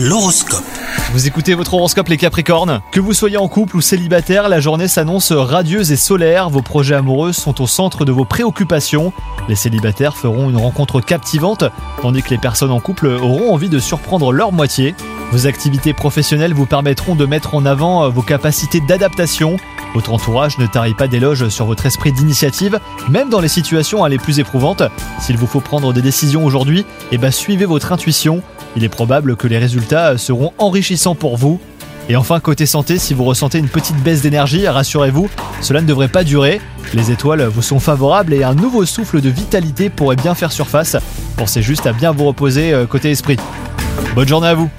L'horoscope. Vous écoutez votre horoscope les Capricornes Que vous soyez en couple ou célibataire, la journée s'annonce radieuse et solaire. Vos projets amoureux sont au centre de vos préoccupations. Les célibataires feront une rencontre captivante, tandis que les personnes en couple auront envie de surprendre leur moitié. Vos activités professionnelles vous permettront de mettre en avant vos capacités d'adaptation. Votre entourage ne tarit pas d'éloges sur votre esprit d'initiative, même dans les situations les plus éprouvantes. S'il vous faut prendre des décisions aujourd'hui, eh ben suivez votre intuition. Il est probable que les résultats seront enrichissants pour vous. Et enfin, côté santé, si vous ressentez une petite baisse d'énergie, rassurez-vous, cela ne devrait pas durer. Les étoiles vous sont favorables et un nouveau souffle de vitalité pourrait bien faire surface. Pensez juste à bien vous reposer euh, côté esprit. Bonne journée à vous